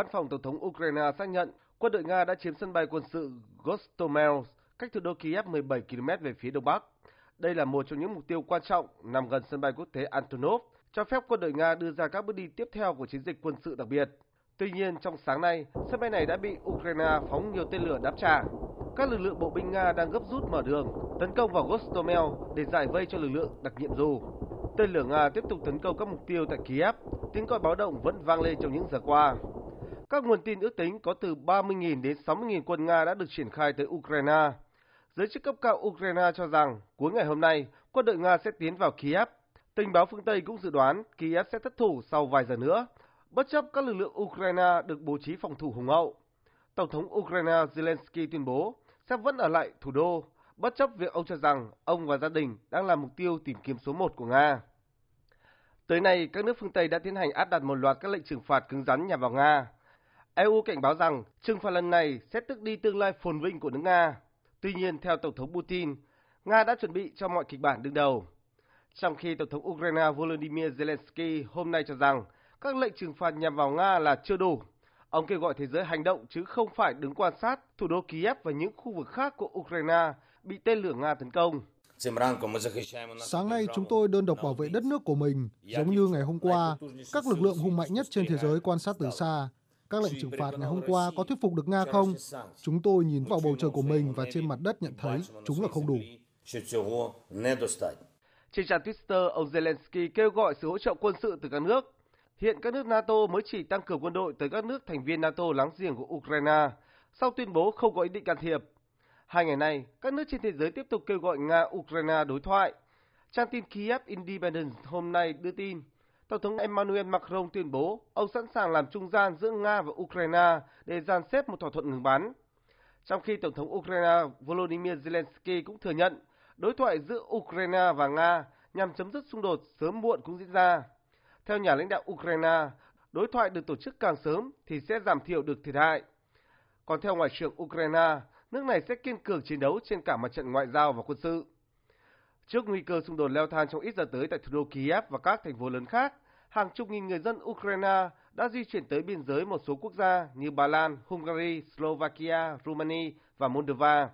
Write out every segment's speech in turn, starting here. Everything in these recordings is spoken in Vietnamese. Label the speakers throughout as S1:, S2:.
S1: Văn phòng Tổng thống Ukraine xác nhận quân đội Nga đã chiếm sân bay quân sự Gostomel, cách thủ đô Kiev 17 km về phía đông bắc. Đây là một trong những mục tiêu quan trọng nằm gần sân bay quốc tế Antonov, cho phép quân đội Nga đưa ra các bước đi tiếp theo của chiến dịch quân sự đặc biệt. Tuy nhiên, trong sáng nay, sân bay này đã bị Ukraine phóng nhiều tên lửa đáp trả. Các lực lượng bộ binh Nga đang gấp rút mở đường, tấn công vào Gostomel để giải vây cho lực lượng đặc nhiệm dù. Tên lửa Nga tiếp tục tấn công các mục tiêu tại Kiev, tiếng còi báo động vẫn vang lên trong những giờ qua. Các nguồn tin ước tính có từ 30.000 đến 60.000 quân Nga đã được triển khai tới Ukraine. Giới chức cấp cao Ukraine cho rằng cuối ngày hôm nay, quân đội Nga sẽ tiến vào Kiev. Tình báo phương Tây cũng dự đoán Kiev sẽ thất thủ sau vài giờ nữa, bất chấp các lực lượng Ukraine được bố trí phòng thủ hùng hậu. Tổng thống Ukraine Zelensky tuyên bố sẽ vẫn ở lại thủ đô, bất chấp việc ông cho rằng ông và gia đình đang là mục tiêu tìm kiếm số một của Nga. Tới nay, các nước phương Tây đã tiến hành áp đặt một loạt các lệnh trừng phạt cứng rắn nhằm vào Nga. EU cảnh báo rằng trừng phạt lần này sẽ tước đi tương lai phồn vinh của nước Nga. Tuy nhiên, theo Tổng thống Putin, Nga đã chuẩn bị cho mọi kịch bản đương đầu. Trong khi Tổng thống Ukraine Volodymyr Zelensky hôm nay cho rằng các lệnh trừng phạt nhằm vào Nga là chưa đủ. Ông kêu gọi thế giới hành động chứ không phải đứng quan sát thủ đô Kiev và những khu vực khác của Ukraine bị tên lửa Nga tấn công.
S2: Sáng nay chúng tôi đơn độc bảo vệ đất nước của mình, giống như ngày hôm qua, các lực lượng hùng mạnh nhất trên thế giới quan sát từ xa. Các lệnh trừng phạt ngày hôm qua có thuyết phục được Nga không? Chúng tôi nhìn vào bầu trời của mình và trên mặt đất nhận thấy chúng là không đủ.
S1: Trên trang Twitter, ông Zelensky kêu gọi sự hỗ trợ quân sự từ các nước. Hiện các nước NATO mới chỉ tăng cường quân đội tới các nước thành viên NATO láng giềng của Ukraine, sau tuyên bố không có ý định can thiệp. Hai ngày nay, các nước trên thế giới tiếp tục kêu gọi Nga-Ukraine đối thoại. Trang tin Kiev Independent hôm nay đưa tin, Tổng thống Emmanuel Macron tuyên bố ông sẵn sàng làm trung gian giữa Nga và Ukraine để dàn xếp một thỏa thuận ngừng bắn. Trong khi Tổng thống Ukraine Volodymyr Zelensky cũng thừa nhận đối thoại giữa Ukraine và Nga nhằm chấm dứt xung đột sớm muộn cũng diễn ra. Theo nhà lãnh đạo Ukraine, đối thoại được tổ chức càng sớm thì sẽ giảm thiểu được thiệt hại. Còn theo Ngoại trưởng Ukraine, nước này sẽ kiên cường chiến đấu trên cả mặt trận ngoại giao và quân sự. Trước nguy cơ xung đột leo thang trong ít giờ tới tại thủ đô Kiev và các thành phố lớn khác, hàng chục nghìn người dân Ukraine đã di chuyển tới biên giới một số quốc gia như Ba Lan, Hungary, Slovakia, Romania và Moldova.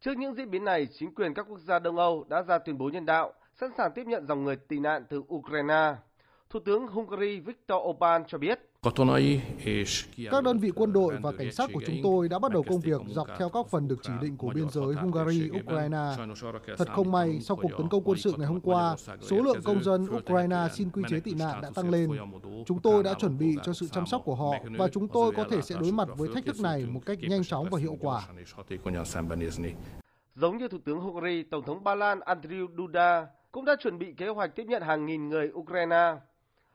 S1: Trước những diễn biến này, chính quyền các quốc gia Đông Âu đã ra tuyên bố nhân đạo, sẵn sàng tiếp nhận dòng người tị nạn từ Ukraine. Thủ tướng Hungary Viktor Orbán cho biết,
S2: các đơn vị quân đội và cảnh sát của chúng tôi đã bắt đầu công việc dọc theo các phần được chỉ định của biên giới Hungary-Ukraine. Thật không may, sau cuộc tấn công quân sự ngày hôm qua, số lượng công dân Ukraine xin quy chế tị nạn đã tăng lên. Chúng tôi đã chuẩn bị cho sự chăm sóc của họ và chúng tôi có thể sẽ đối mặt với thách thức này một cách nhanh chóng và hiệu quả.
S1: Giống như Thủ tướng Hungary, Tổng thống Ba Lan Andrzej Duda cũng đã chuẩn bị kế hoạch tiếp nhận hàng nghìn người Ukraine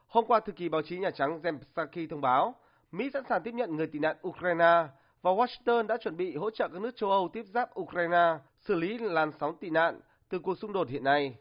S1: Hôm qua, thư ký báo chí Nhà Trắng Jen Psaki thông báo Mỹ sẵn sàng tiếp nhận người tị nạn Ukraine và Washington đã chuẩn bị hỗ trợ các nước châu Âu tiếp giáp Ukraine xử lý làn sóng tị nạn từ cuộc xung đột hiện nay.